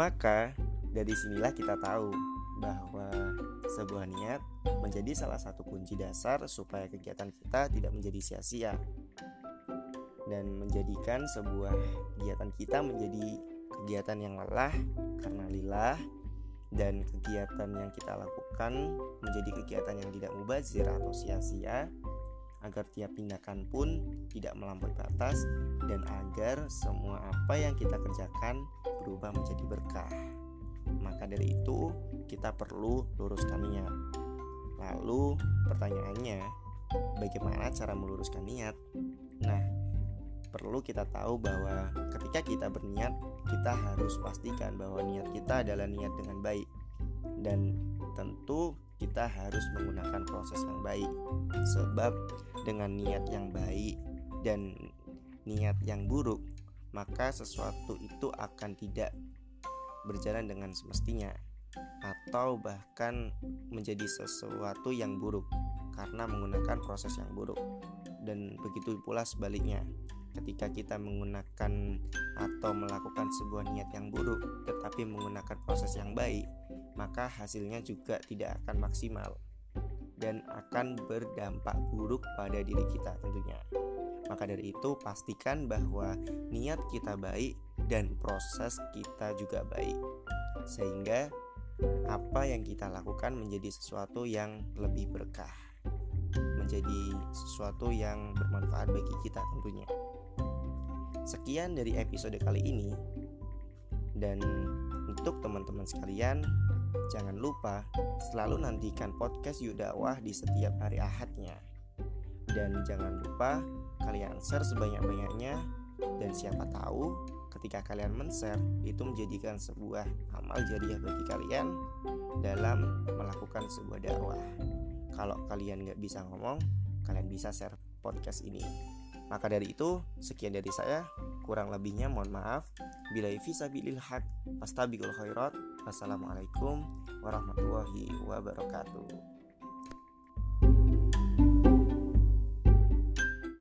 Maka dari sinilah kita tahu bahwa sebuah niat menjadi salah satu kunci dasar supaya kegiatan kita tidak menjadi sia-sia. Dan menjadikan sebuah kegiatan kita menjadi kegiatan yang lelah karena lillah dan kegiatan yang kita lakukan menjadi kegiatan yang tidak mubazir atau sia-sia agar tiap tindakan pun tidak melampaui batas dan agar semua apa yang kita kerjakan berubah menjadi berkah. Maka dari itu, kita perlu luruskan niat. Lalu, pertanyaannya, bagaimana cara meluruskan niat? Nah, perlu kita tahu bahwa ketika kita berniat, kita harus pastikan bahwa niat kita adalah niat dengan baik. Dan tentu kita harus menggunakan proses yang baik. Sebab dengan niat yang baik dan niat yang buruk, maka sesuatu itu akan tidak berjalan dengan semestinya atau bahkan menjadi sesuatu yang buruk karena menggunakan proses yang buruk dan begitu pula sebaliknya ketika kita menggunakan atau melakukan sebuah niat yang buruk tetapi menggunakan proses yang baik maka hasilnya juga tidak akan maksimal dan akan berdampak buruk pada diri kita tentunya. Maka dari itu, pastikan bahwa niat kita baik dan proses kita juga baik, sehingga apa yang kita lakukan menjadi sesuatu yang lebih berkah, menjadi sesuatu yang bermanfaat bagi kita tentunya. Sekian dari episode kali ini, dan untuk teman-teman sekalian, Jangan lupa selalu nantikan podcast Yudawah di setiap hari Ahadnya. Dan jangan lupa kalian share sebanyak-banyaknya dan siapa tahu ketika kalian men-share itu menjadikan sebuah amal jariah bagi kalian dalam melakukan sebuah dakwah. Kalau kalian nggak bisa ngomong, kalian bisa share podcast ini. Maka dari itu, sekian dari saya. Kurang lebihnya mohon maaf. Bila fisabilil haq, astabiqul khairat. Wassalamualaikum warahmatullahi wabarakatuh.